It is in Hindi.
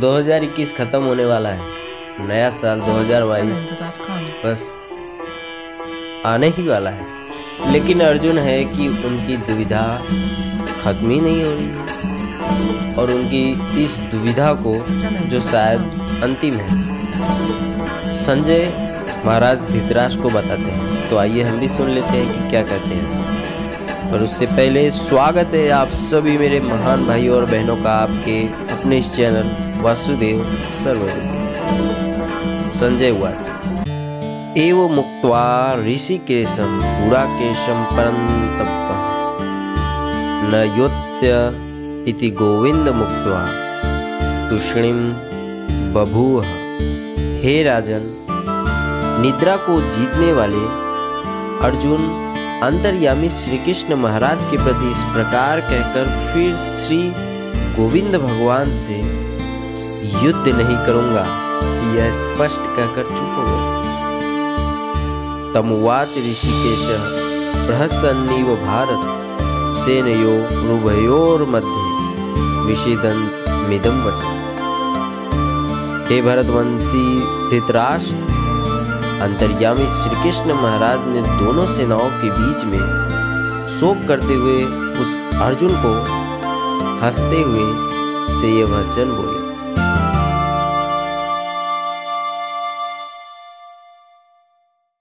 2021 खत्म होने वाला है। नया साल 2022 बस, आने ही वाला है। लेकिन अर्जुन है कि उनकी दुविधा खत्म ही नहीं हो रही। और उनकी इस दुविधा को, जो शायद अंतिम है। संजय महाराज धृतराज को बताते हैं। तो आइए हम भी सुन लेते हैं कि क्या कहते हैं। पर उससे पहले स्वागत है आप सभी मेरे महान भाई और बहनों का आपके अपने इस चैनल वासुदेव सर्वदेव संजय उवाच एव मुक्त्वा ऋषिकेशं पुराकेशं परन्तप न योत्स्य इति गोविंद मुक्त्वा। तूष्णीम बभूव। हे राजन, निद्रा को जीतने वाले अर्जुन अंतर्यामी श्री कृष्ण महाराज के प्रति इस प्रकार कहकर फिर श्री गोविंद भगवान से युद्ध नहीं करूँगा। यह स्पष्ट कहकर चुप हो गए। तमुवाच ऋषिकेश बृहस्सन्नीव भारत, सेनयो रुभयोर मध्य विषिदंत मिदम वचन। हे भरतवंशी, धृतराष्ट्र अंतर्यामी श्री कृष्ण महाराज ने दोनों सेनाओं के बीच में शोक करते हुए उस अर्जुन को हँसते हुए से यह वचन बोले।